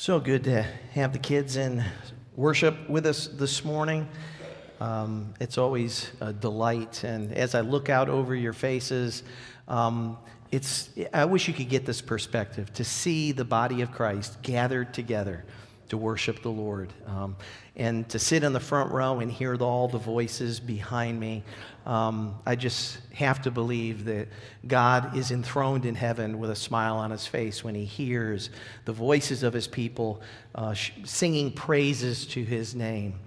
So good to have the kids in worship with us this morning. Um, it's always a delight. And as I look out over your faces, um, it's, I wish you could get this perspective to see the body of Christ gathered together to worship the Lord. Um, and to sit in the front row and hear all the voices behind me, um, I just have to believe that God is enthroned in heaven with a smile on his face when he hears the voices of his people uh, singing praises to his name.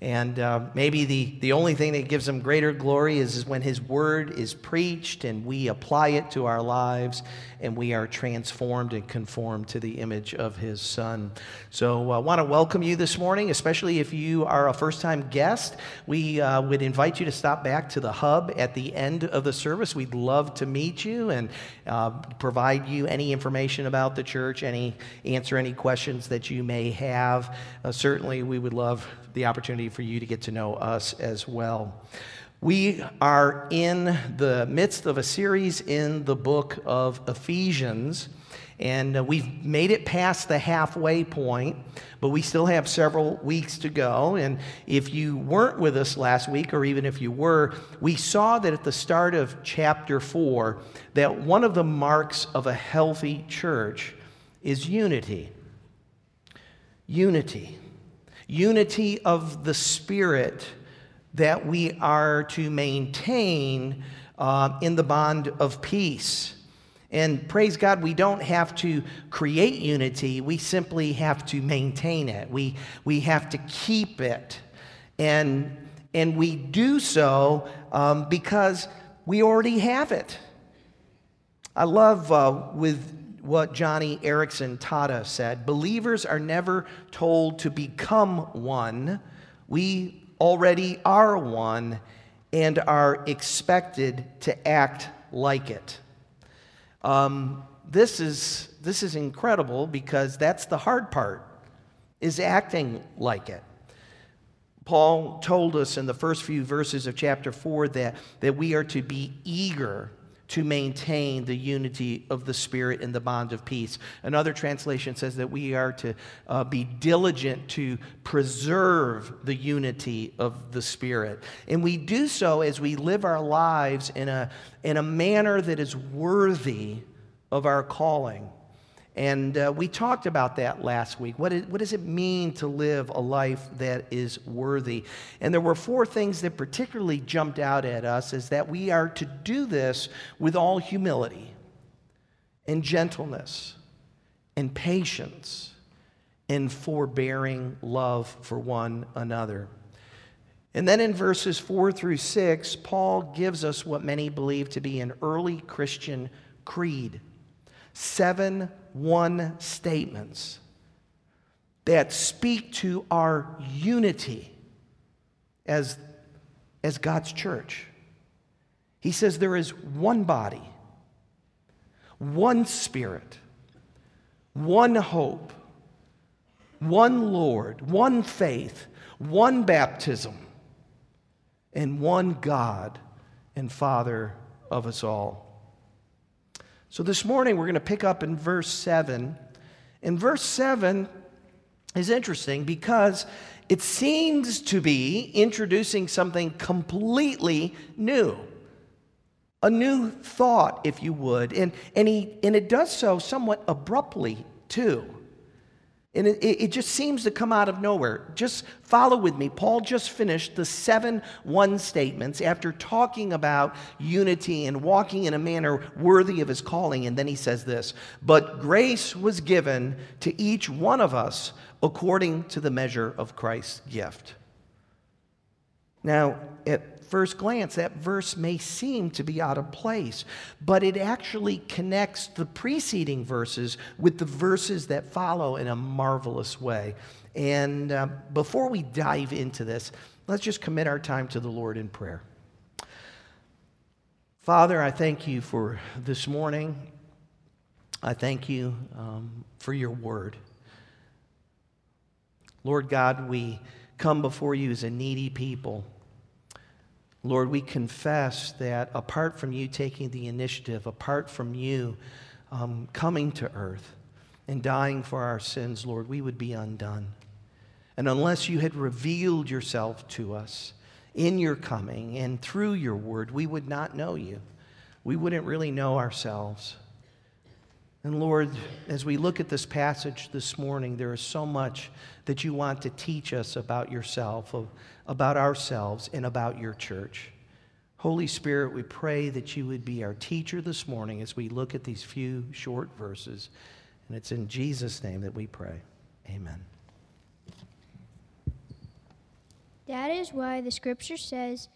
And uh, maybe the, the only thing that gives him greater glory is, is when his word is preached and we apply it to our lives and we are transformed and conformed to the image of his son. So I uh, want to welcome you this morning, especially if you are a first time guest. We uh, would invite you to stop back to the hub at the end of the service. We'd love to meet you and uh, provide you any information about the church, any answer any questions that you may have. Uh, certainly, we would love the opportunity for you to get to know us as well. We are in the midst of a series in the book of Ephesians, and uh, we've made it past the halfway point, but we still have several weeks to go. And if you weren't with us last week, or even if you were, we saw that at the start of chapter 4 that one of the marks of a healthy church is unity. Unity unity of the Spirit that we are to maintain uh, in the bond of peace. And praise God, we don't have to create unity, we simply have to maintain it. We, we have to keep it. And, and we do so um, because we already have it. I love uh, with what Joni Eareckson Tada said believers are never told to become one. We already are one and are expected to act like it. Um, this, is, this is incredible because that's the hard part, is acting like it. Paul told us in the first few verses of chapter 4 that, that we are to be eager to maintain the unity of the Spirit in the bond of peace. Another translation says that we are to uh, be diligent to preserve the unity of the Spirit. And we do so as we live our lives in a, in a manner that is worthy of our calling. And uh, we talked about that last week. What, is, what does it mean to live a life that is worthy? And there were four things that particularly jumped out at us is that we are to do this with all humility and gentleness and patience and forbearing love for one another. And then in verses 4 through 6, Paul gives us what many believe to be an early Christian creed seven one statements that speak to our unity as, as God's church. He says there is one body, one spirit, one hope, one Lord, one faith, one baptism, and one God and Father of us all. So this morning we're going to pick up in verse 7. And verse 7 is interesting because it seems to be introducing something completely new. A new thought, if you would. And, and, he, and it does so somewhat abruptly, too. And it, it, just seems to come out of nowhere. Just follow with me. Paul just finished the seven one statements after talking about unity and walking in a manner worthy of his calling. And then he says this But grace was given to each one of us according to the measure of Christ's gift. Now, at first glance, that verse may seem to be out of place, but it actually connects the preceding verses with the verses that follow in a marvelous way. And uh, before we dive into this, let's just commit our time to the Lord in prayer. Father, I thank you for this morning. I thank you um, for your word. Lord God, we come before you as a needy people. Lord, we confess that apart from you taking the initiative, apart from you um, coming to earth and dying for our sins, Lord, we would be undone. And unless you had revealed yourself to us in your coming and through your word, we would not know you. We wouldn't really know ourselves. And Lord, as we look at this passage this morning, there is so much that you want to teach us about yourself, about ourselves, and about your church. Holy Spirit, we pray that you would be our teacher this morning as we look at these few short verses. And it's in Jesus' name that we pray. Amen. That is why the scripture says,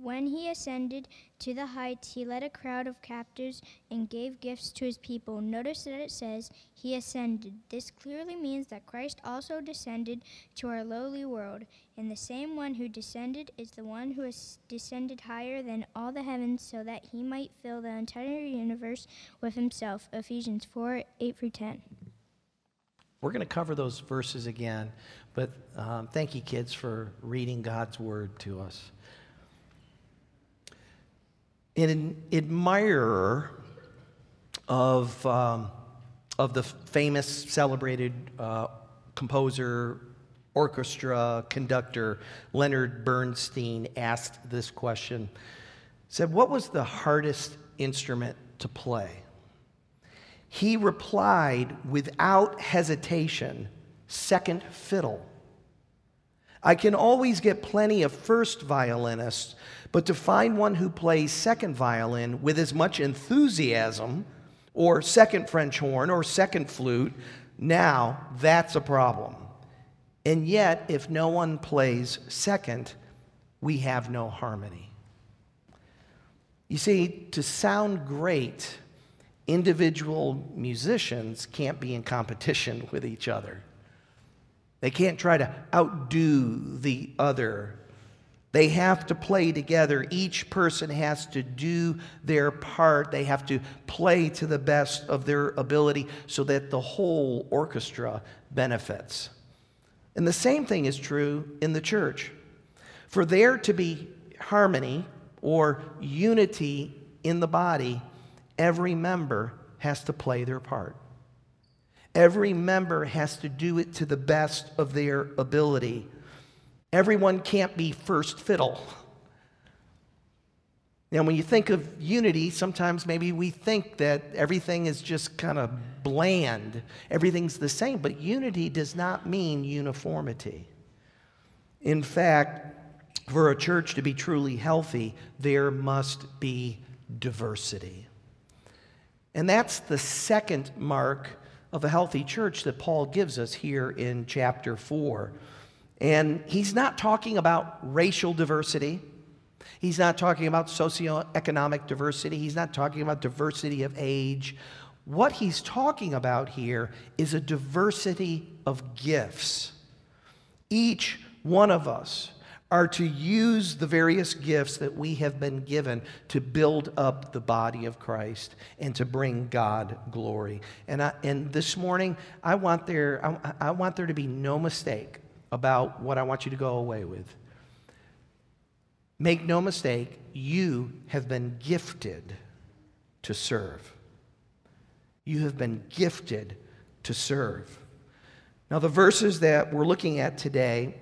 when he ascended to the heights, he led a crowd of captives and gave gifts to his people. Notice that it says he ascended. This clearly means that Christ also descended to our lowly world. And the same one who descended is the one who has descended higher than all the heavens so that he might fill the entire universe with himself. Ephesians 4 8 through 10. We're going to cover those verses again, but um, thank you, kids, for reading God's word to us an admirer of, um, of the famous, celebrated uh, composer, orchestra conductor Leonard Bernstein asked this question. Said, What was the hardest instrument to play? He replied without hesitation, Second fiddle. I can always get plenty of first violinists but to find one who plays second violin with as much enthusiasm, or second French horn, or second flute, now that's a problem. And yet, if no one plays second, we have no harmony. You see, to sound great, individual musicians can't be in competition with each other. They can't try to outdo the other they have to play together. Each person has to do their part. They have to play to the best of their ability so that the whole orchestra benefits. And the same thing is true in the church. For there to be harmony or unity in the body, every member has to play their part. Every member has to do it to the best of their ability. Everyone can't be first fiddle. Now, when you think of unity, sometimes maybe we think that everything is just kind of bland, everything's the same, but unity does not mean uniformity. In fact, for a church to be truly healthy, there must be diversity. And that's the second mark of a healthy church that Paul gives us here in chapter 4. And he's not talking about racial diversity. He's not talking about socioeconomic diversity. He's not talking about diversity of age. What he's talking about here is a diversity of gifts. Each one of us are to use the various gifts that we have been given to build up the body of Christ and to bring God glory. And, I, and this morning, I want, there, I, I want there to be no mistake about what I want you to go away with. Make no mistake, you have been gifted to serve. You have been gifted to serve. Now, the verses that we're looking at today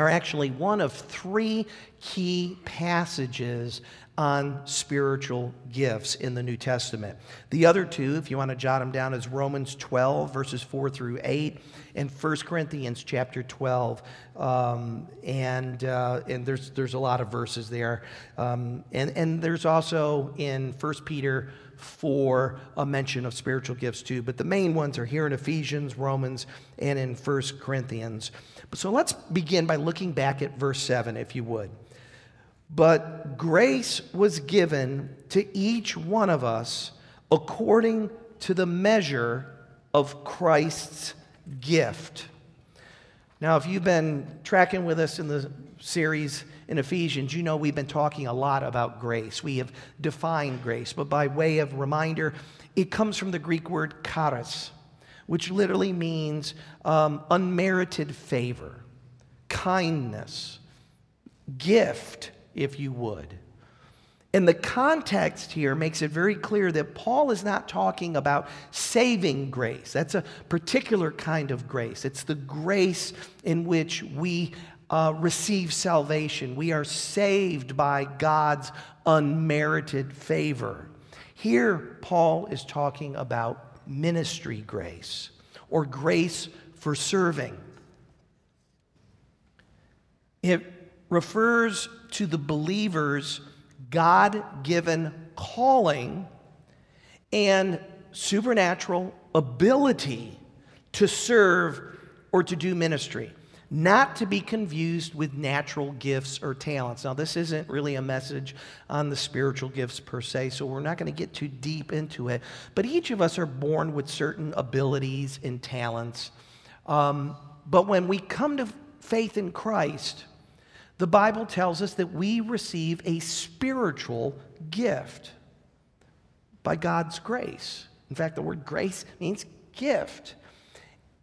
are actually one of three key passages on spiritual gifts in the New Testament. The other two, if you want to jot them down, is Romans 12, verses 4 through 8, and 1 Corinthians chapter 12. Um, and uh, and there's, there's a lot of verses there. Um, and, and there's also in 1 Peter 4 a mention of spiritual gifts too. But the main ones are here in Ephesians, Romans, and in 1 Corinthians. So let's begin by looking back at verse 7, if you would. But grace was given to each one of us according to the measure of Christ's gift. Now, if you've been tracking with us in the series in Ephesians, you know we've been talking a lot about grace. We have defined grace, but by way of reminder, it comes from the Greek word charis, which literally means um, unmerited favor, kindness, gift, if you would. And the context here makes it very clear that Paul is not talking about saving grace. That's a particular kind of grace. It's the grace in which we uh, receive salvation. We are saved by God's unmerited favor. Here, Paul is talking about ministry grace or grace for serving. It refers to the believer's God given calling and supernatural ability to serve or to do ministry, not to be confused with natural gifts or talents. Now, this isn't really a message on the spiritual gifts per se, so we're not going to get too deep into it. But each of us are born with certain abilities and talents. Um, but when we come to faith in Christ, the Bible tells us that we receive a spiritual gift by God's grace. In fact, the word grace means gift.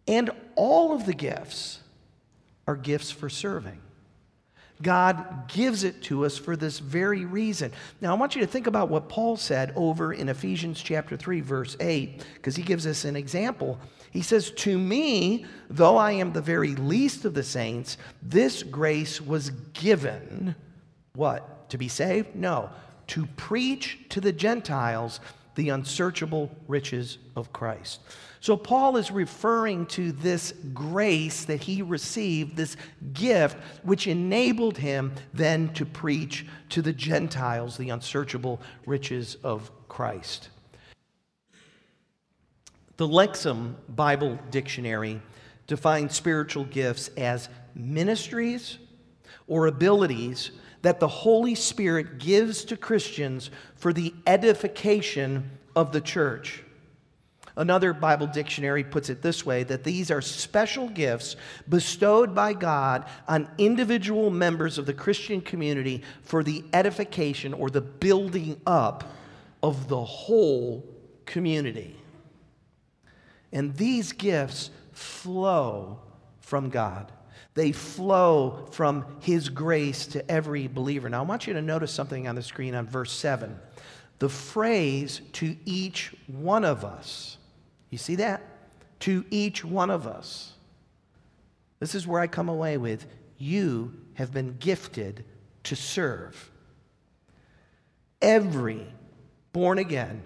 And all of the gifts are gifts for serving. God gives it to us for this very reason. Now, I want you to think about what Paul said over in Ephesians chapter 3, verse 8, because he gives us an example he says, To me, though I am the very least of the saints, this grace was given. What? To be saved? No. To preach to the Gentiles the unsearchable riches of Christ. So, Paul is referring to this grace that he received, this gift, which enabled him then to preach to the Gentiles the unsearchable riches of Christ. The Lexham Bible Dictionary defines spiritual gifts as ministries or abilities that the Holy Spirit gives to Christians for the edification of the church. Another Bible dictionary puts it this way that these are special gifts bestowed by God on individual members of the Christian community for the edification or the building up of the whole community. And these gifts flow from God. They flow from His grace to every believer. Now, I want you to notice something on the screen on verse 7. The phrase to each one of us. You see that? To each one of us. This is where I come away with you have been gifted to serve. Every born again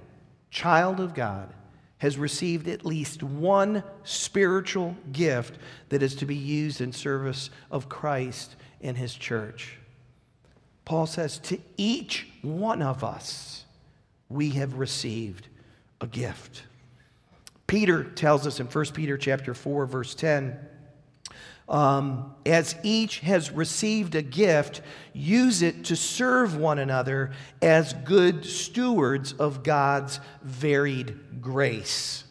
child of God has received at least one spiritual gift that is to be used in service of Christ and his church. Paul says, To each one of us, we have received a gift. Peter tells us in 1 Peter chapter 4, verse 10 um, as each has received a gift, use it to serve one another as good stewards of God's varied grace.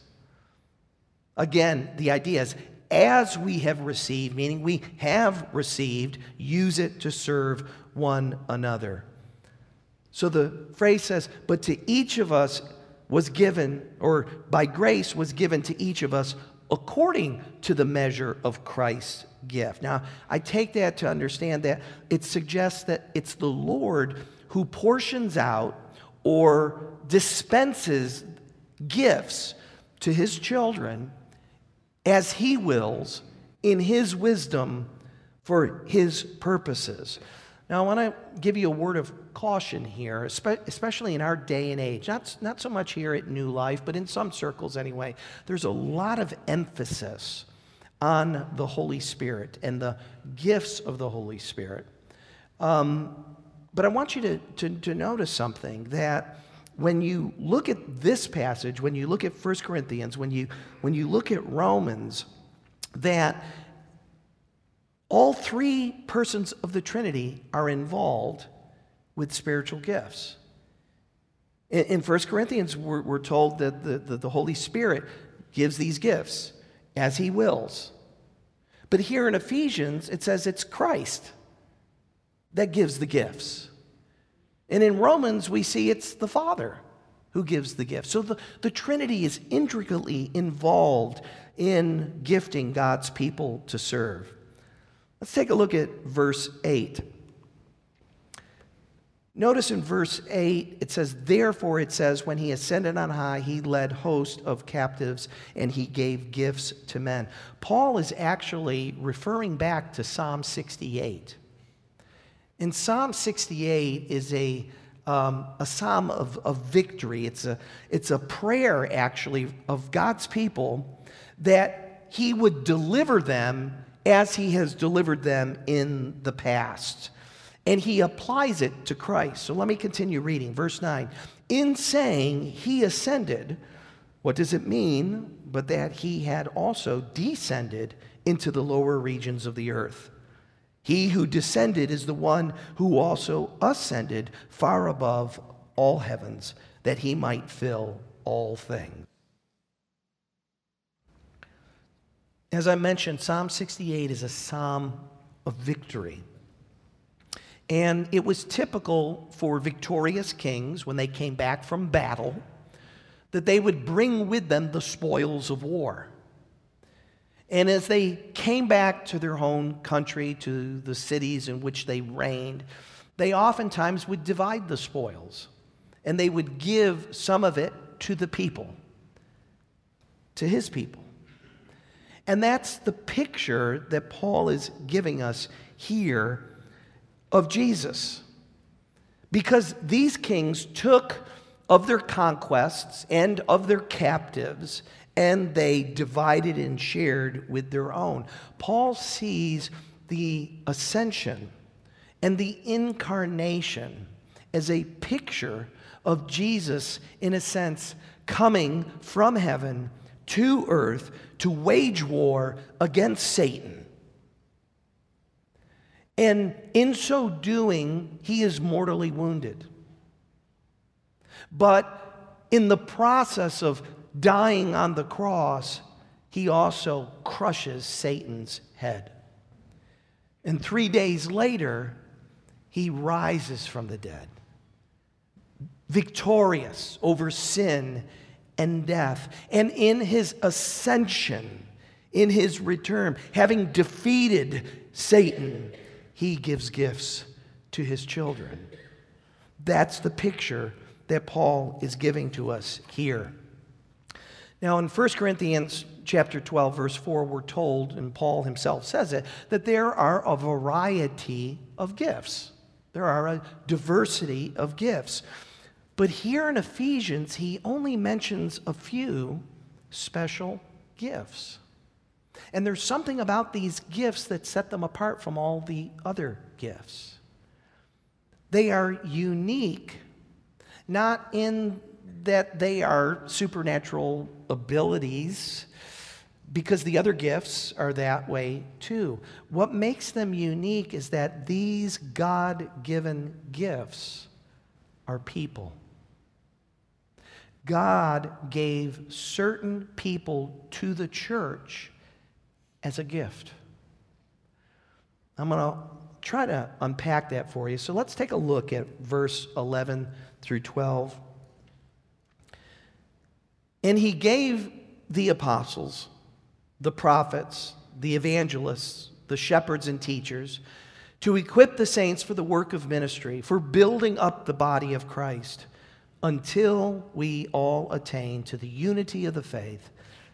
Again, the idea is as we have received, meaning we have received, use it to serve one another. So the phrase says, but to each of us was given, or by grace was given to each of us according to the measure of Christ's gift. Now, I take that to understand that it suggests that it's the Lord who portions out or dispenses gifts to his children as he wills in his wisdom for his purposes. Now, I want to give you a word of caution here, especially in our day and age. Not, not so much here at New Life, but in some circles anyway. There's a lot of emphasis on the Holy Spirit and the gifts of the Holy Spirit. Um, but I want you to, to, to notice something that when you look at this passage, when you look at 1 Corinthians, when you, when you look at Romans, that all three persons of the Trinity are involved with spiritual gifts. In, in 1 Corinthians, we're, we're told that the, the, the Holy Spirit gives these gifts as he wills. But here in Ephesians, it says it's Christ that gives the gifts. And in Romans, we see it's the Father who gives the gifts. So the, the Trinity is intricately involved in gifting God's people to serve. Let's take a look at verse 8. Notice in verse 8, it says, Therefore, it says, when he ascended on high, he led hosts of captives and he gave gifts to men. Paul is actually referring back to Psalm 68. In Psalm 68 is a, um, a psalm of, of victory. It's a, it's a prayer, actually, of God's people that he would deliver them as he has delivered them in the past and he applies it to Christ. So let me continue reading. Verse 9. In saying he ascended, what does it mean but that he had also descended into the lower regions of the earth? He who descended is the one who also ascended far above all heavens, that he might fill all things. As I mentioned, Psalm 68 is a psalm of victory. And it was typical for victorious kings when they came back from battle that they would bring with them the spoils of war. And as they came back to their own country, to the cities in which they reigned, they oftentimes would divide the spoils and they would give some of it to the people, to his people. And that's the picture that Paul is giving us here of Jesus. Because these kings took of their conquests and of their captives and they divided and shared with their own. Paul sees the ascension and the incarnation as a picture of Jesus, in a sense, coming from heaven to earth to wage war against Satan and in so doing, he is mortally wounded. But in the process of dying on the cross, he also crushes Satan's head. And three days later, he rises from the dead, victorious over sin and death. And in his ascension, in his return, having defeated Satan he gives gifts to his children. That's the picture that Paul is giving to us here. Now, in 1 Corinthians chapter 12, verse 4, we're told, and Paul himself says it, that there are a variety of gifts. There are a diversity of gifts. But here in Ephesians, he only mentions a few special gifts. And there's something about these gifts that set them apart from all the other gifts. They are unique, not in that they are supernatural abilities, because the other gifts are that way too. What makes them unique is that these God given gifts are people. God gave certain people to the church as a gift. I'm going to try to unpack that for you. So let's take a look at verse 11 through 12. And he gave the apostles, the prophets, the evangelists, the shepherds and teachers to equip the saints for the work of ministry, for building up the body of Christ until we all attain to the unity of the faith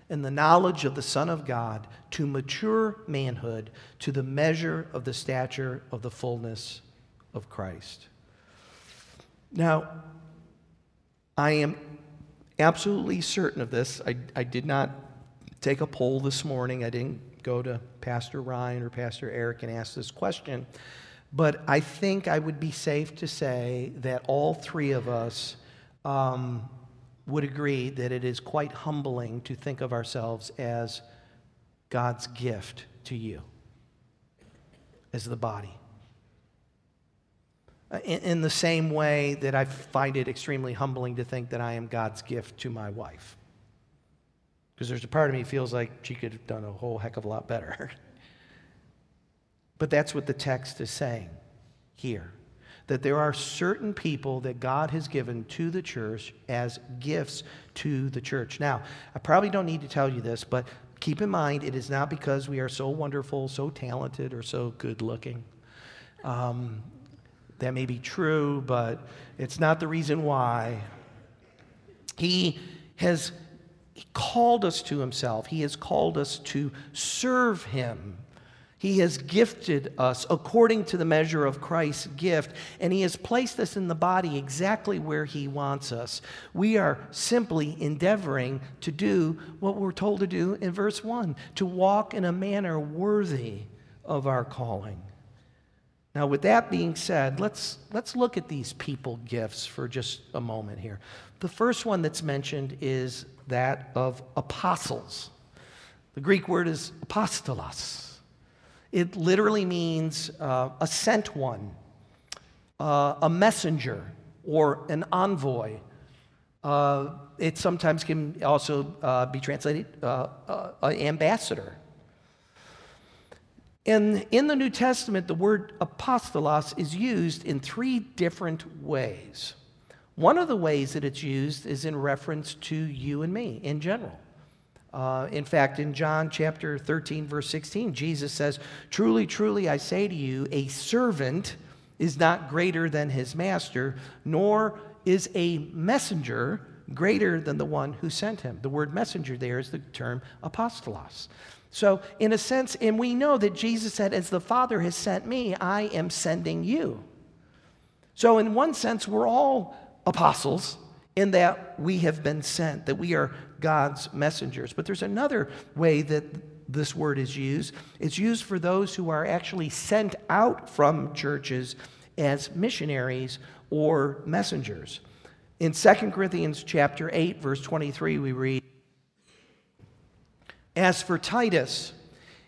and the knowledge of the Son of God to mature manhood to the measure of the stature of the fullness of Christ. Now, I am absolutely certain of this. I, I did not take a poll this morning. I didn't go to Pastor Ryan or Pastor Eric and ask this question. But I think I would be safe to say that all three of us um, would agree that it is quite humbling to think of ourselves as God's gift to you, as the body. Uh, in, in, the same way that I find it extremely humbling to think that I am God's gift to my wife. Because there's a part of me feels like she could have done a whole heck of a lot better. but that's what the text is saying here that there are certain people that God has given to the church as gifts to the church. Now, I probably don't need to tell you this, but keep in mind it is not because we are so wonderful, so talented, or so good looking. Um, That may be true, but it's not the reason why. He has called us to himself, He has called us to serve Him. He has gifted us according to the measure of Christ's gift, and He has placed us in the body exactly where He wants us. We are simply endeavoring to do what we're told to do in verse 1 to walk in a manner worthy of our calling. Now, with that being said, let's, let's look at these people gifts for just a moment here. The first one that's mentioned is that of apostles. The Greek word is apostolos. It literally means uh, a sent one, uh, a messenger, or an envoy. Uh, it sometimes can also uh, be translated uh, uh, ambassador. And in the New Testament, the word apostolos is used in three different ways. One of the ways that it's used is in reference to you and me in general. Uh, in fact, in John chapter 13, verse 16, Jesus says, Truly, truly, I say to you, a servant is not greater than his master, nor is a messenger greater than the one who sent him. The word messenger there is the term apostolos. So, in a sense, and we know that Jesus said, As the Father has sent me, I am sending you. So, in one sense, we're all apostles in that we have been sent, that we are God's messengers. But there's another way that this word is used it's used for those who are actually sent out from churches as missionaries or messengers. In 2 Corinthians chapter 8 verse 23 we read As for Titus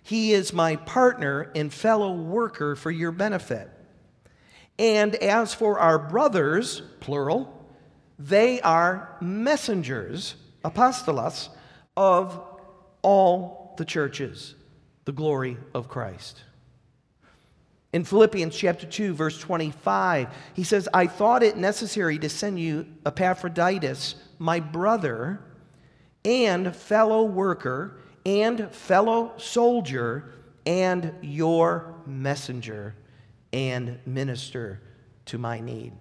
he is my partner and fellow worker for your benefit. And as for our brothers, plural, they are messengers apostolos of all the churches, the glory of Christ. In Philippians chapter 2, verse 25, he says, I thought it necessary to send you Epaphroditus, my brother, and fellow worker, and fellow soldier, and your messenger and minister to my need.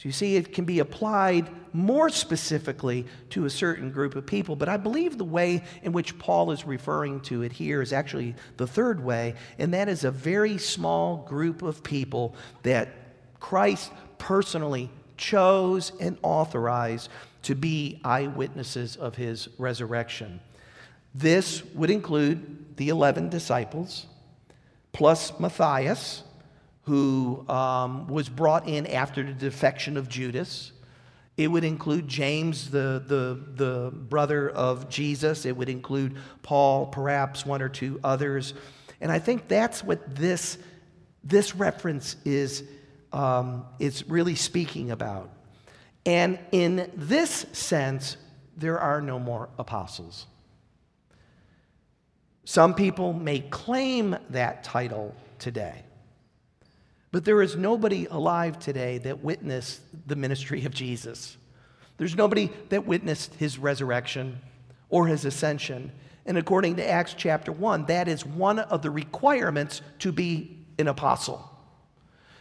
So you see, it can be applied more specifically to a certain group of people, but I believe the way in which Paul is referring to it here is actually the third way, and that is a very small group of people that Christ personally chose and authorized to be eyewitnesses of his resurrection. This would include the 11 disciples, plus Matthias who um, was brought in after the defection of Judas. It would include James, the, the, the brother of Jesus. It would include Paul, perhaps one or two others. And I think that's what this, this reference is, um, is really speaking about. And in this sense, there are no more apostles. Some people may claim that title today. But there is nobody alive today that witnessed the ministry of Jesus. There's nobody that witnessed his resurrection or his ascension. And according to Acts chapter 1, that is one of the requirements to be an apostle.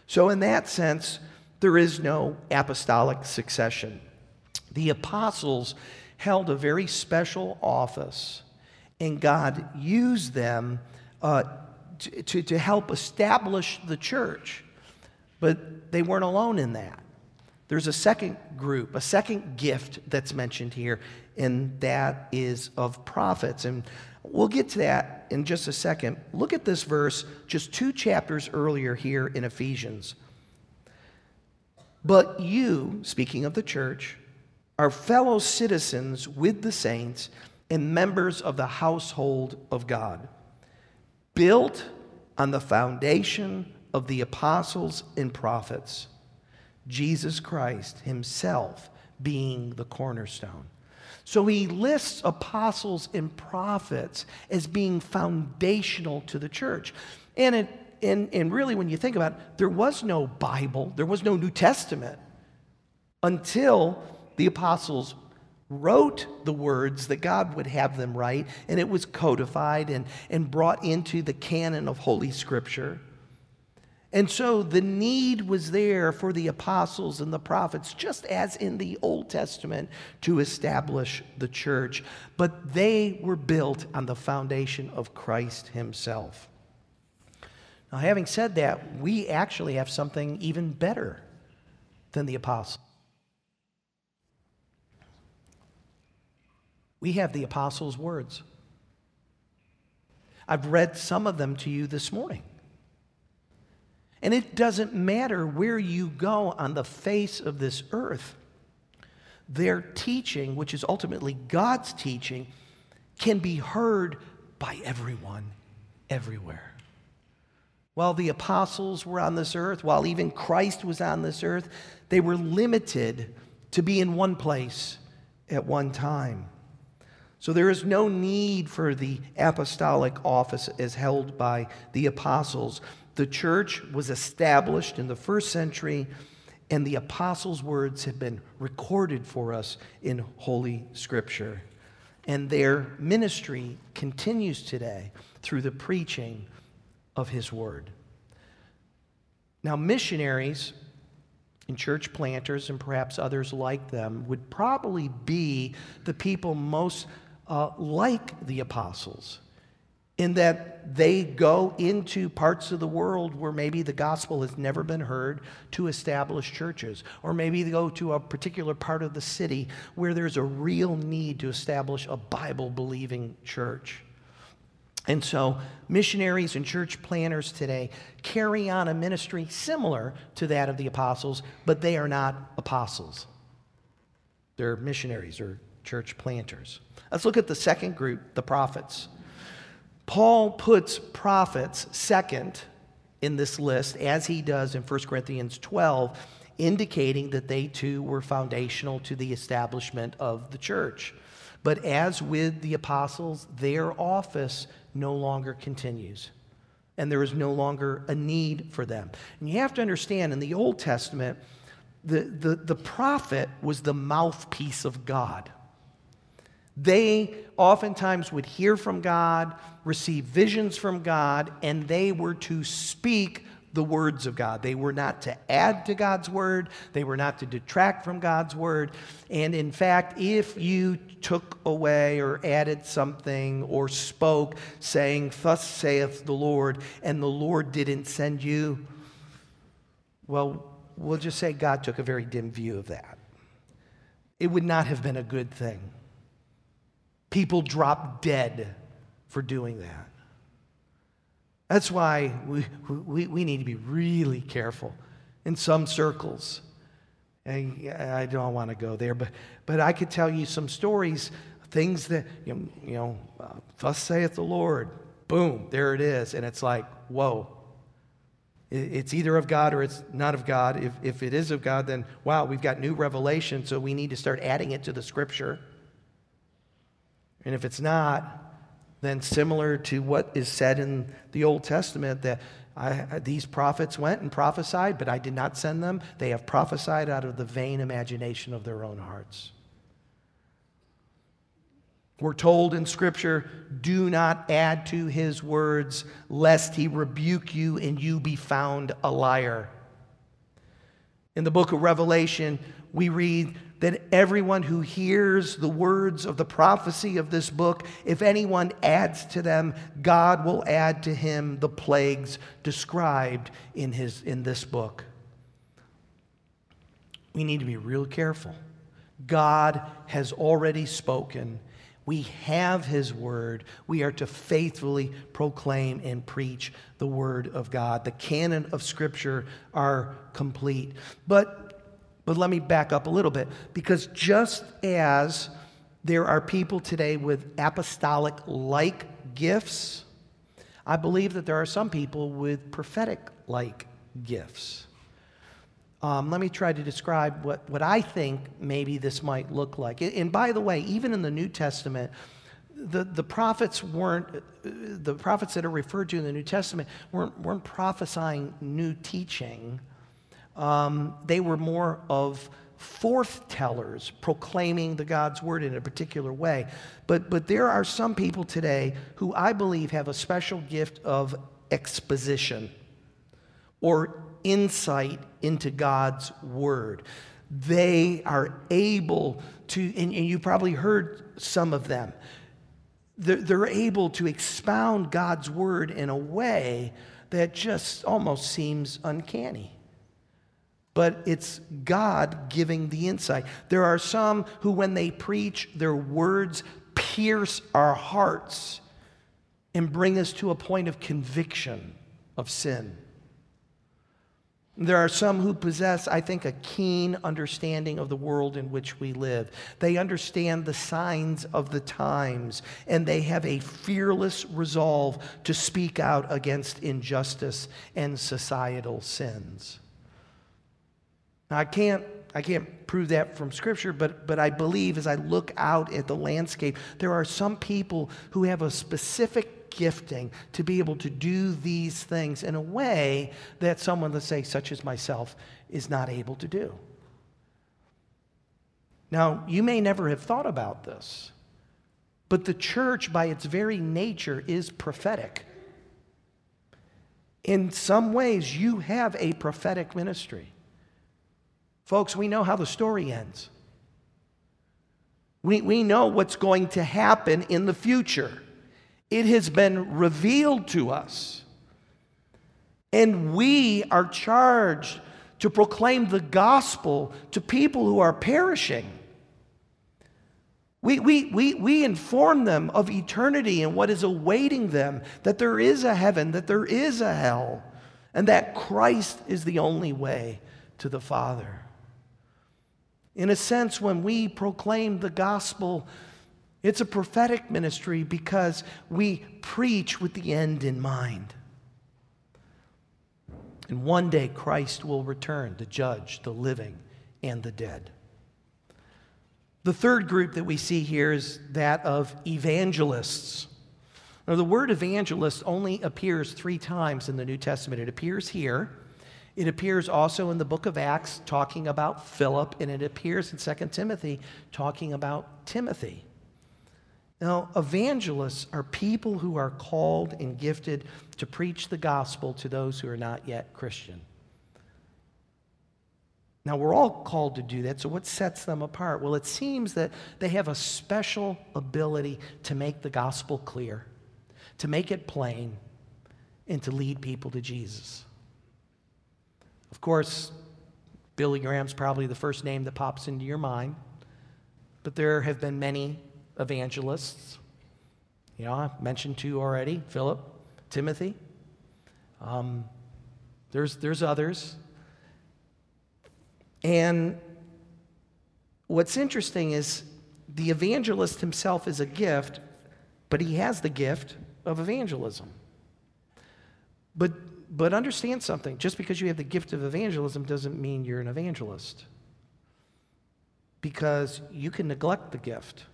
So, in that sense, there is no apostolic succession. The apostles held a very special office, and God used them uh, to, to, help establish the church. But they weren't alone in that. There's a second group, a second gift that's mentioned here, and that is of prophets. And we'll get to that in just a second. Look at this verse just two chapters earlier here in Ephesians. But you, speaking of the church, are fellow citizens with the saints and members of the household of God, built on the foundation of the apostles and prophets, Jesus Christ himself being the cornerstone. So he lists apostles and prophets as being foundational to the church. And, it, and, and really, when you think about it, there was no Bible, there was no New Testament until the apostles wrote the words that God would have them write, and it was codified and, and brought into the canon of Holy Scripture. And so the need was there for the apostles and the prophets, just as in the Old Testament, to establish the church. But they were built on the foundation of Christ Himself. Now, having said that, we actually have something even better than the apostles. We have the apostles' words. I've read some of them to you this morning. And it doesn't matter where you go on the face of this earth, their teaching, which is ultimately God's teaching, can be heard by everyone, everywhere. While the apostles were on this earth, while even Christ was on this earth, they were limited to be in one place at one time. So there is no need for the apostolic office as held by the apostles. The church was established in the first century, and the apostles' words have been recorded for us in Holy Scripture. And their ministry continues today through the preaching of His Word. Now, missionaries and church planters, and perhaps others like them, would probably be the people most uh, like the apostles in that they go into parts of the world where maybe the gospel has never been heard to establish churches. Or maybe they go to a particular part of the city where there's a real need to establish a Bible believing church. And so, missionaries and church planners today carry on a ministry similar to that of the apostles, but they are not apostles. They're missionaries or church planters. Let's look at the second group, the prophets. Paul puts prophets second in this list, as he does in 1 Corinthians 12, indicating that they too were foundational to the establishment of the church. But as with the apostles, their office no longer continues. And there is no longer a need for them. And you have to understand in the Old Testament, the, the, the prophet was the mouthpiece of God. They oftentimes would hear from God, receive visions from God, and they were to speak the words of God. They were not to add to God's word, they were not to detract from God's word. And in fact, if you took away or added something or spoke saying, Thus saith the Lord, and the Lord didn't send you, well, we'll just say God took a very dim view of that. It would not have been a good thing. People drop dead for doing that. That's why we, we, we need to be really careful in some circles. And I don't want to go there, but, but I could tell you some stories, things that, you know, you know uh, thus saith the Lord. Boom, there it is. And it's like, whoa. It's either of God or it's not of God. If, if it is of God, then wow, we've got new revelation, so we need to start adding it to the scripture. And if it's not, then similar to what is said in the Old Testament, that I, these prophets went and prophesied, but I did not send them. They have prophesied out of the vain imagination of their own hearts. We're told in Scripture, do not add to his words, lest he rebuke you and you be found a liar. In the book of Revelation, we read, that everyone who hears the words of the prophecy of this book, if anyone adds to them, God will add to him the plagues described in, his, in this book. We need to be real careful. God has already spoken. We have his word. We are to faithfully proclaim and preach the word of God. The canon of scripture are complete. But but let me back up a little bit because just as there are people today with apostolic like gifts, I believe that there are some people with prophetic like gifts. Um, let me try to describe what, what I think maybe this might look like. And by the way, even in the New Testament, the, the prophets weren't, the prophets that are referred to in the New Testament weren't, weren't prophesying new teaching um, they were more of forth tellers proclaiming the God's word in a particular way. But, but there are some people today who I believe have a special gift of exposition. or insight into God's word. They are able to, and, and you probably heard some of them, they're, they're able to expound God's word in a way that just almost seems uncanny but it's God giving the insight. There are some who, when they preach, their words pierce our hearts and bring us to a point of conviction of sin. There are some who possess, I think, a keen understanding of the world in which we live. They understand the signs of the times, and they have a fearless resolve to speak out against injustice and societal sins. Now, I can't, I can't prove that from Scripture, but, but I believe as I look out at the landscape, there are some people who have a specific gifting to be able to do these things in a way that someone, let's say, such as myself, is not able to do. Now, you may never have thought about this, but the church, by its very nature, is prophetic. In some ways, you have a prophetic ministry. Folks, we know how the story ends. We, we know what's going to happen in the future. It has been revealed to us. And we are charged to proclaim the gospel to people who are perishing. We, we, we, we inform them of eternity and what is awaiting them, that there is a heaven, that there is a hell, and that Christ is the only way to the Father. In a sense, when we proclaim the gospel, it's a prophetic ministry because we preach with the end in mind. And one day Christ will return to judge the living and the dead. The third group that we see here is that of evangelists. Now, the word evangelist only appears three times in the New Testament. It appears here, it appears also in the book of Acts talking about Philip, and it appears in 2 Timothy talking about Timothy. Now, evangelists are people who are called and gifted to preach the gospel to those who are not yet Christian. Now, we're all called to do that, so what sets them apart? Well, it seems that they have a special ability to make the gospel clear, to make it plain, and to lead people to Jesus. Of course, Billy Graham's probably the first name that pops into your mind, but there have been many evangelists. You know, I mentioned two already Philip, Timothy. Um, there's, there's others. And what's interesting is the evangelist himself is a gift, but he has the gift of evangelism. But, but understand something just because you have the gift of evangelism doesn't mean you're an evangelist. Because you can neglect the gift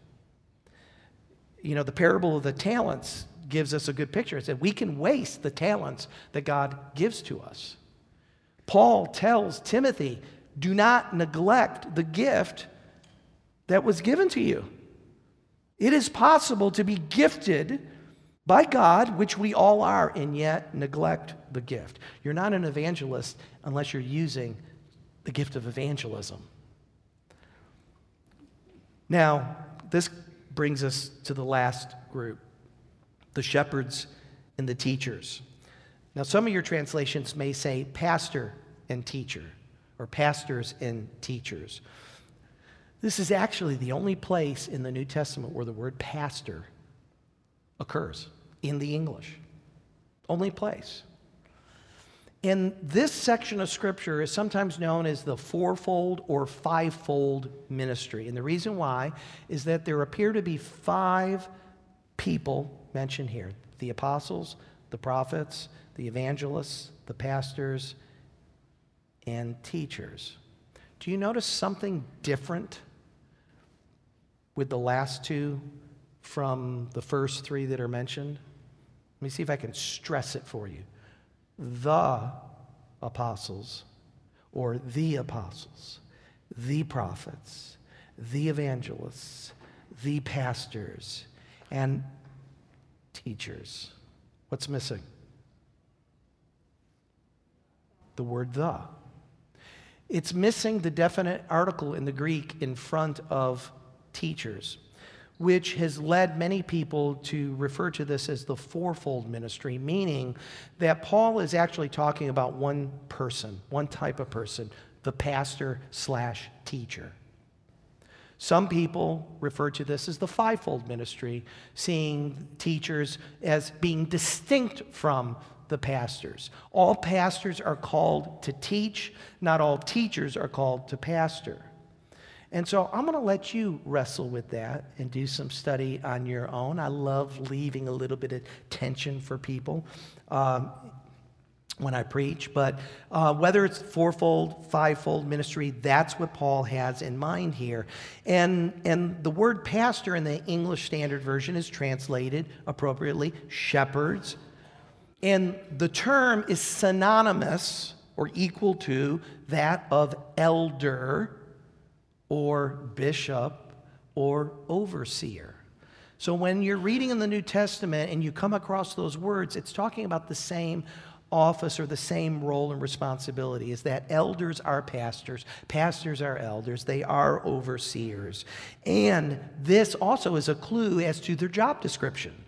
you know, the parable of the talents gives us a good picture. It said we can waste the talents that God gives to us. Paul tells Timothy, do not neglect the gift that was given to you. It is possible to be gifted by God, which we all are, and yet neglect the gift. You're not an evangelist unless you're using the gift of evangelism. Now, this brings us to the last group the shepherds and the teachers. Now, some of your translations may say pastor and teacher, or pastors and teachers. This is actually the only place in the New Testament where the word pastor occurs in the English. Only place. And this section of scripture is sometimes known as the fourfold or fivefold ministry. And the reason why is that there appear to be five people mentioned here the apostles, the prophets, the evangelists, the pastors, and teachers. Do you notice something different with the last two from the first three that are mentioned? Let me see if I can stress it for you the apostles or the apostles, the prophets, the evangelists, the pastors, and teachers. What's missing? the word the. It's missing the definite article in the Greek in front of teachers, which has led many people to refer to this as the fourfold ministry, meaning that Paul is actually talking about one person, one type of person, the pastor slash teacher. Some people refer to this as the fivefold ministry, seeing teachers as being distinct from the pastors. All pastors are called to teach, not all teachers are called to pastor. And so I'm going to let you wrestle with that and do some study on your own. I love leaving a little bit of tension for people. Um, when I preach, but uh, whether it's fourfold, fivefold ministry, that's what Paul has in mind here. And, and the word pastor in the English Standard Version is translated appropriately shepherds. And the term is synonymous or equal to that of elder or bishop or overseer. So when you're reading in the New Testament and you come across those words, it's talking about the same office or the same role and responsibility is that elders are pastors, pastors are elders, they are overseers. And this also is a clue as to their job description.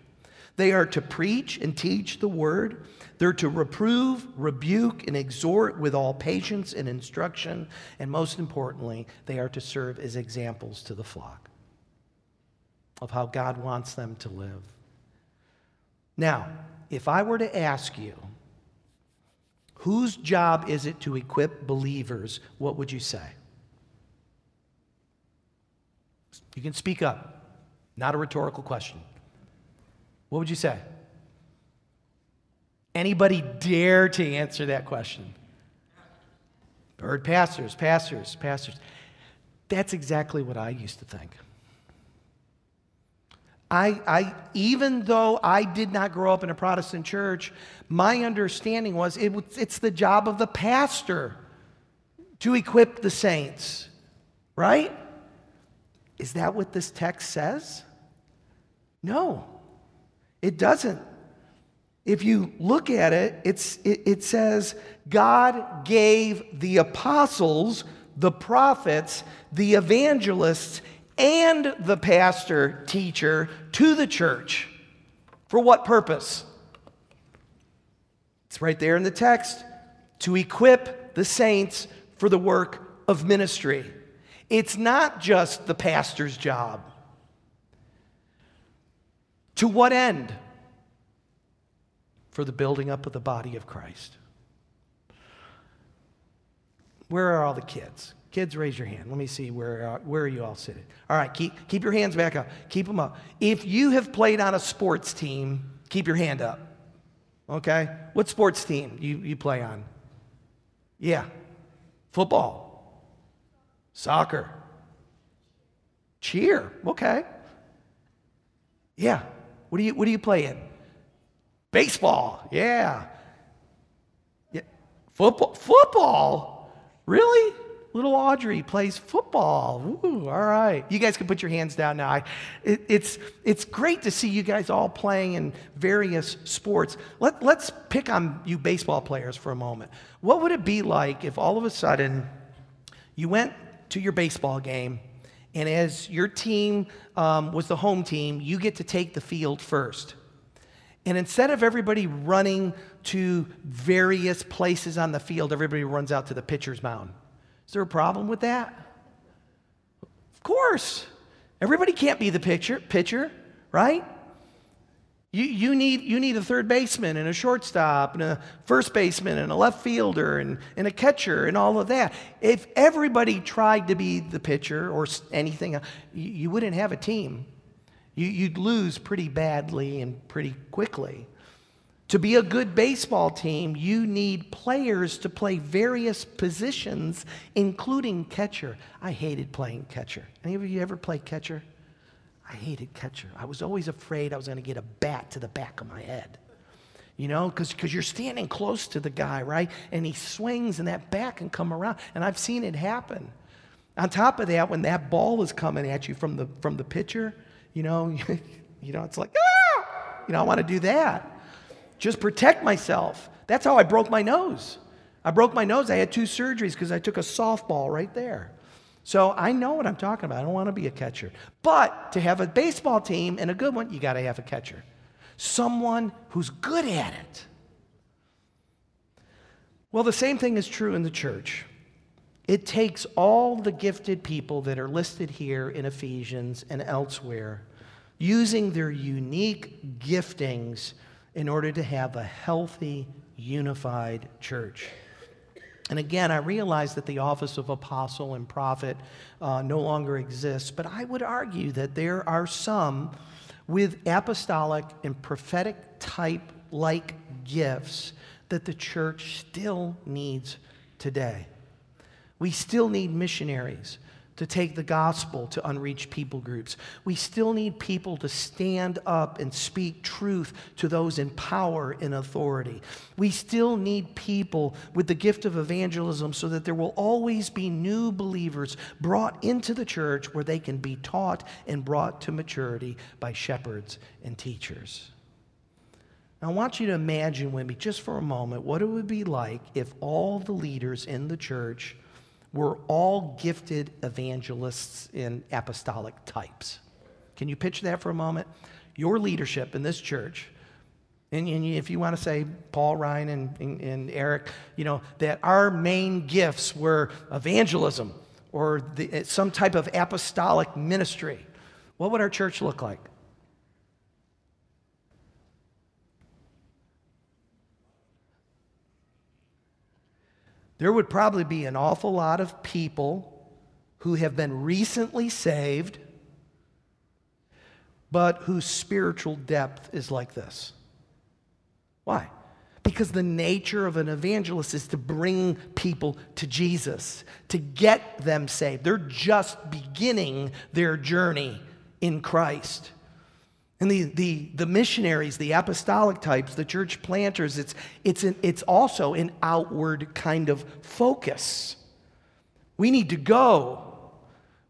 They are to preach and teach the word. They're to reprove, rebuke, and exhort with all patience and instruction. And most importantly, they are to serve as examples to the flock of how God wants them to live. Now, if I were to ask you, Whose job is it to equip believers? What would you say? You can speak up, not a rhetorical question. What would you say? Anybody dare to answer that question? Heard pastors, pastors, pastors. That's exactly what I used to think. I, I, even though I did not grow up in a Protestant church, my understanding was it, it's the job of the pastor to equip the saints, right? Is that what this text says? No, it doesn't. If you look at it, it's, it, it says God gave the apostles, the prophets, the evangelists, and the pastor teacher to the church. For what purpose? It's right there in the text to equip the saints for the work of ministry. It's not just the pastor's job. To what end? For the building up of the body of Christ. Where are all the kids? Kids, raise your hand. Let me see where, uh, where are you all sitting. All right, keep, keep your hands back up. Keep them up. If you have played on a sports team, keep your hand up. Okay? What sports team you, you play on? Yeah. Football. Soccer. Cheer. Okay. Yeah. What do you what do you play in? Baseball. Yeah. Yeah. Football. Football. Really? Little Audrey plays football. Ooh, all right. You guys can put your hands down now. I, it, it's, it's great to see you guys all playing in various sports. Let, let's pick on you baseball players for a moment. What would it be like if all of a sudden you went to your baseball game and as your team um, was the home team, you get to take the field first? And instead of everybody running to various places on the field, everybody runs out to the pitcher's mound. Is there a problem with that? Of course. Everybody can't be the pitcher, pitcher right? You, you, need, you need a third baseman and a shortstop and a first baseman and a left fielder and, and a catcher and all of that. If everybody tried to be the pitcher or anything, uh, you, you wouldn't have a team. You, you'd lose pretty badly and pretty quickly. To be a good baseball team, you need players to play various positions, including catcher. I hated playing catcher. Any of you ever play catcher? I hated catcher. I was always afraid I was going to get a bat to the back of my head. You know, because you're standing close to the guy, right? And he swings and that bat can come around. And I've seen it happen. On top of that, when that ball is coming at you from the, from the pitcher, you know, you know, it's like, ah! You know, I want to do that just protect myself. That's how I broke my nose. I broke my nose. I had two surgeries because I took a softball right there. So I know what I'm talking about. I don't want to be a catcher. But to have a baseball team and a good one, you got to have a catcher. Someone who's good at it. Well, the same thing is true in the church. It takes all the gifted people that are listed here in Ephesians and elsewhere, using their unique giftings in order to have a healthy, unified church. And again, I realize that the office of apostle and prophet uh, no longer exists, but I would argue that there are some with apostolic and prophetic type like gifts that the church still needs today. We still need missionaries to take the gospel to unreached people groups. We still need people to stand up and speak truth to those in power and authority. We still need people with the gift of evangelism so that there will always be new believers brought into the church where they can be taught and brought to maturity by shepherds and teachers. Now, I want you to imagine with me, just for a moment, what it would be like if all the leaders in the church were all gifted evangelists in apostolic types. Can you picture that for a moment? Your leadership in this church, and, and if you want to say Paul, Ryan, and, and, and, Eric, you know, that our main gifts were evangelism or the, some type of apostolic ministry, what would our church look like? There would probably be an awful lot of people who have been recently saved, but whose spiritual depth is like this. Why? Because the nature of an evangelist is to bring people to Jesus, to get them saved. They're just beginning their journey in Christ. And the, the, the missionaries, the apostolic types, the church planters, it's, it's, an, it's also an outward kind of focus. We need to go.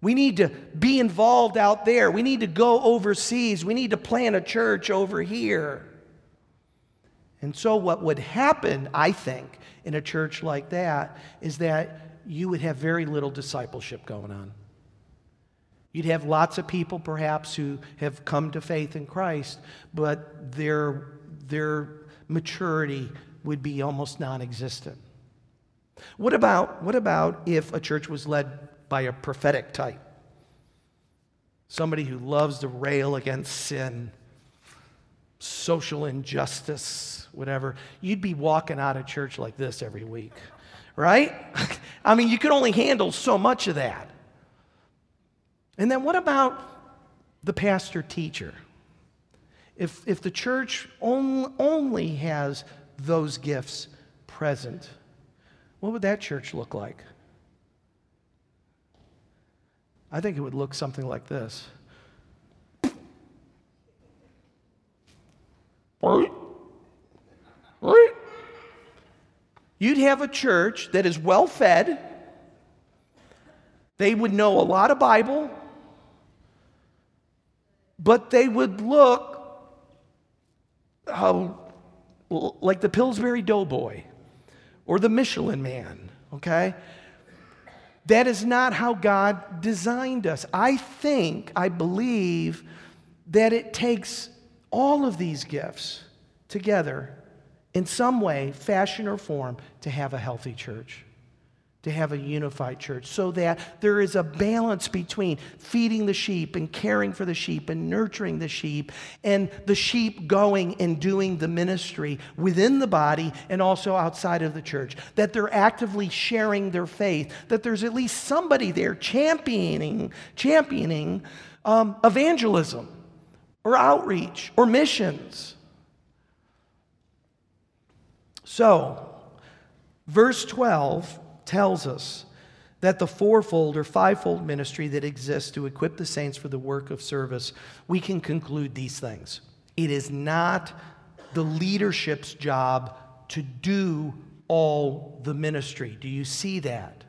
We need to be involved out there. We need to go overseas. We need to plant a church over here. And so, what would happen, I think, in a church like that is that you would have very little discipleship going on. You'd have lots of people, perhaps, who have come to faith in Christ, but their, their maturity would be almost non existent. What about, what about if a church was led by a prophetic type? Somebody who loves to rail against sin, social injustice, whatever. You'd be walking out of church like this every week, right? I mean, you could only handle so much of that. And then what about the pastor teacher? If, if the church on, only has those gifts present, what would that church look like? I think it would look something like this. You'd have a church that is well fed. They would know a lot of Bible but they would look how, like the Pillsbury Doughboy or the Michelin Man, okay? That is not how God designed us. I think, I believe that it takes all of these gifts together in some way, fashion, or form to have a healthy church to have a unified church so that there is a balance between feeding the sheep and caring for the sheep and nurturing the sheep and the sheep going and doing the ministry within the body and also outside of the church. That they're actively sharing their faith, that there's at least somebody there championing, championing um, evangelism or outreach or missions. So, verse 12 tells us that the fourfold or fivefold ministry that exists to equip the saints for the work of service, we can conclude these things. It is not the leadership's job to do all the ministry. Do you see that?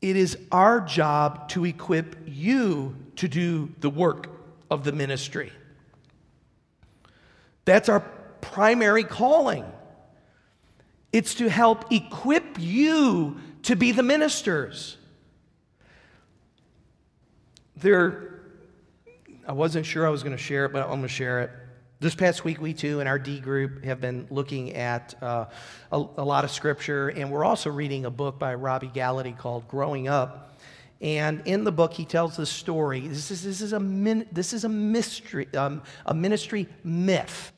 It is our job to equip you to do the work of the ministry. That's our primary calling It's to help equip you to be the ministers. There, I wasn't sure I was going to share it, but I'm going to share it. This past week, we too, in our D group, have been looking at uh, a, a, lot of scripture, and we're also reading a book by Robby Gallaty called Growing Up. And in the book, he tells this story. This is, this is, a, min, this is a, mystery, um, a ministry myth.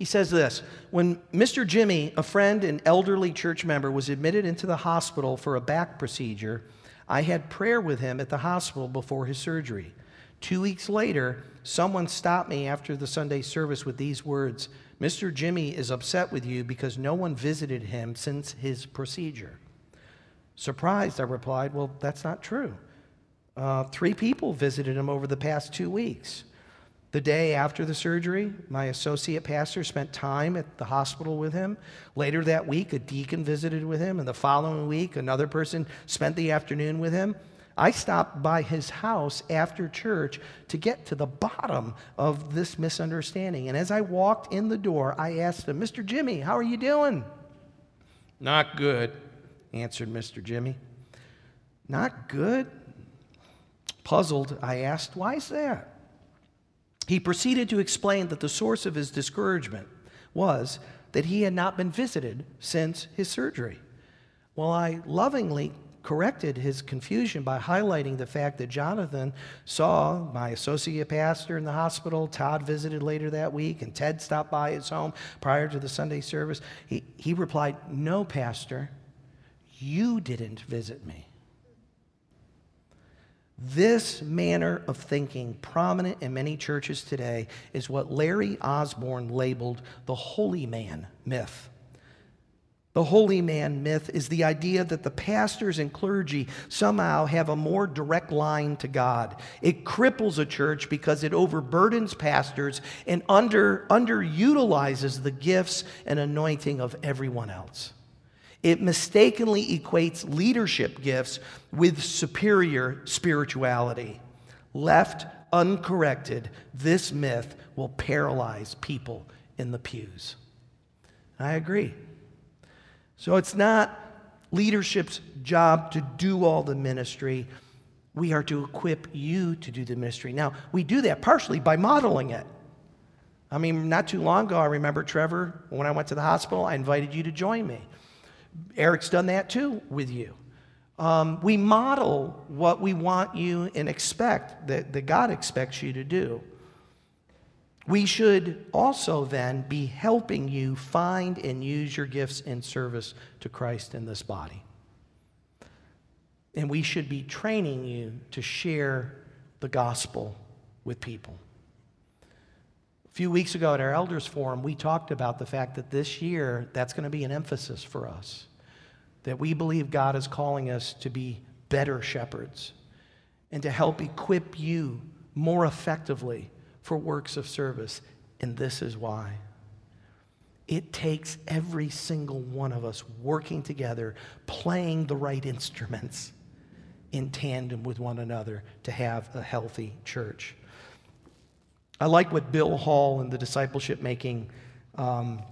He says this When Mr. Jimmy, a friend and elderly church member, was admitted into the hospital for a back procedure, I had prayer with him at the hospital before his surgery. Two weeks later, someone stopped me after the Sunday service with these words Mr. Jimmy is upset with you because no one visited him since his procedure. Surprised, I replied, Well, that's not true. Uh, three people visited him over the past two weeks. The day after the surgery, my associate pastor spent time at the hospital with him. Later that week, a deacon visited with him, and the following week, another person spent the afternoon with him. I stopped by his house after church to get to the bottom of this misunderstanding. And as I walked in the door, I asked him, Mr. Jimmy, how are you doing? Not good, answered Mr. Jimmy. Not good? Puzzled, I asked, Why is that? He proceeded to explain that the source of his discouragement was that he had not been visited since his surgery. While I lovingly corrected his confusion by highlighting the fact that Jonathan saw my associate pastor in the hospital. Todd visited later that week, and Ted stopped by his home prior to the Sunday service. He, he replied, No, Pastor, you didn't visit me. This manner of thinking, prominent in many churches today, is what Larry Osborne labeled the holy man myth. The holy man myth is the idea that the pastors and clergy somehow have a more direct line to God. It cripples a church because it overburdens pastors and under, underutilizes the gifts and anointing of everyone else. It mistakenly equates leadership gifts with superior spirituality. Left uncorrected, this myth will paralyze people in the pews. I agree. So it's not leadership's job to do all the ministry. We are to equip you to do the ministry. Now, we do that partially by modeling it. I mean, not too long ago, I remember Trevor, when I went to the hospital, I invited you to join me. Eric's done that too with you. Um, we model what we want you and expect that, that God expects you to do. We should also then be helping you find and use your gifts in service to Christ in this body. And we should be training you to share the gospel with people. A few weeks ago at our elders forum, we talked about the fact that this year that's going to be an emphasis for us. That we believe God is calling us to be better shepherds and to help equip you more effectively for works of service. And this is why. It takes every single one of us working together, playing the right instruments in tandem with one another to have a healthy church. I like what Bill Hull in the discipleship making um,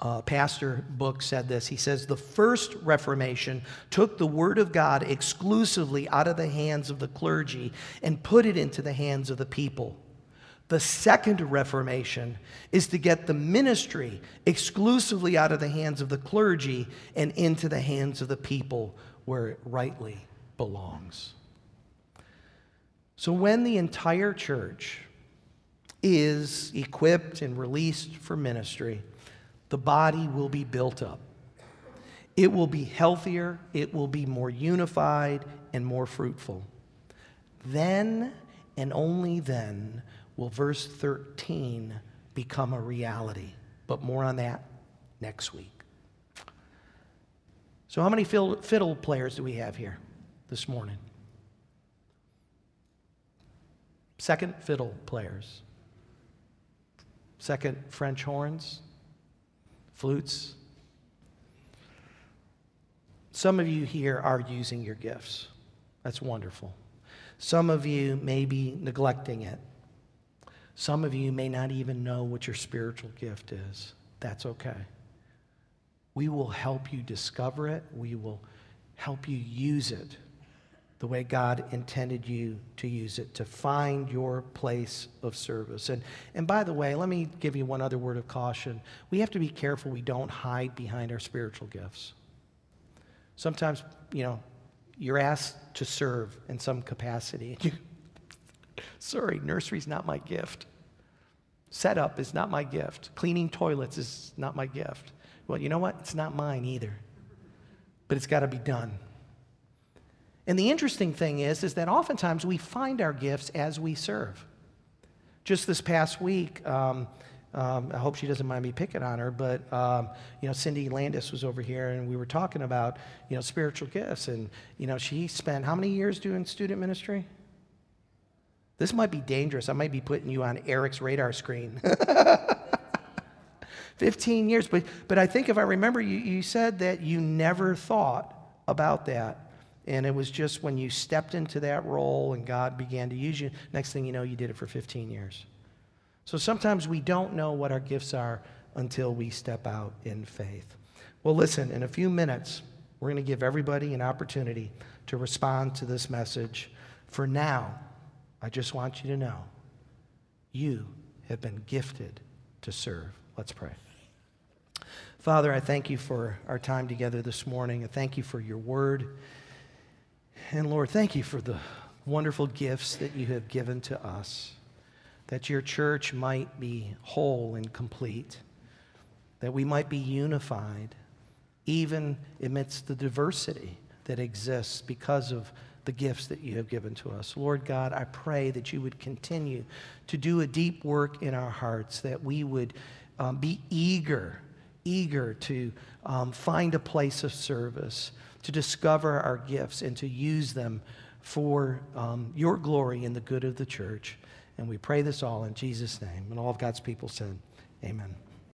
uh, pastor book said this. He says, The first Reformation took the Word of God exclusively out of the hands of the clergy and put it into the hands of the people. The second Reformation is to get the ministry exclusively out of the hands of the clergy and into the hands of the people where it rightly belongs. So when the entire church is equipped and released for ministry, the body will be built up. It will be healthier, it will be more unified and more fruitful. Then and only then will verse 13 become a reality. But more on that next week. So, how many fiddle players do we have here this morning? Second fiddle players. Second French horns, flutes. Some of you here are using your gifts. That's wonderful. Some of you may be neglecting it. Some of you may not even know what your spiritual gift is. that's okay. We will help you discover it, we will help you use it the way God intended you to use it, to find your place of service. And, and by the way, let me give you one other word of caution. We have to be careful we don't hide behind our spiritual gifts. Sometimes, you know, you're asked to serve in some capacity. Sorry, nursery's not my gift. Setup is not my gift. Cleaning toilets is not my gift. Well, you know what? It's not mine either. But it's got to be done. And the interesting thing is, is that oftentimes we find our gifts as we serve. Just this past week, um, um, I hope she doesn't mind me picking on her, but um, you know, Cindy Landis was over here, and we were talking about you know spiritual gifts, and you know, she spent how many years doing student ministry? This might be dangerous. I might be putting you on Eric's radar screen. 15 years, but but I think if I remember, you, you said that you never thought about that and it was just when you stepped into that role and God began to use you, next thing you know, you did it for 15 years. So sometimes we don't know what our gifts are until we step out in faith. Well, listen, in a few minutes, we're going to give everybody an opportunity to respond to this message. For now, I just want you to know you have been gifted to serve. Let's pray. Father, I thank you for our time together this morning. I thank you for your word. And Lord, thank you for the wonderful gifts that you have given to us, that your church might be whole and complete, that we might be unified, even amidst the diversity that exists because of the gifts that you have given to us. Lord God, I pray that you would continue to do a deep work in our hearts, that we would um, be eager, eager to um, find a place of service to discover our gifts and to use them for um, your glory and the good of the church. And we pray this all in Jesus' name. And all of God's people said, Amen.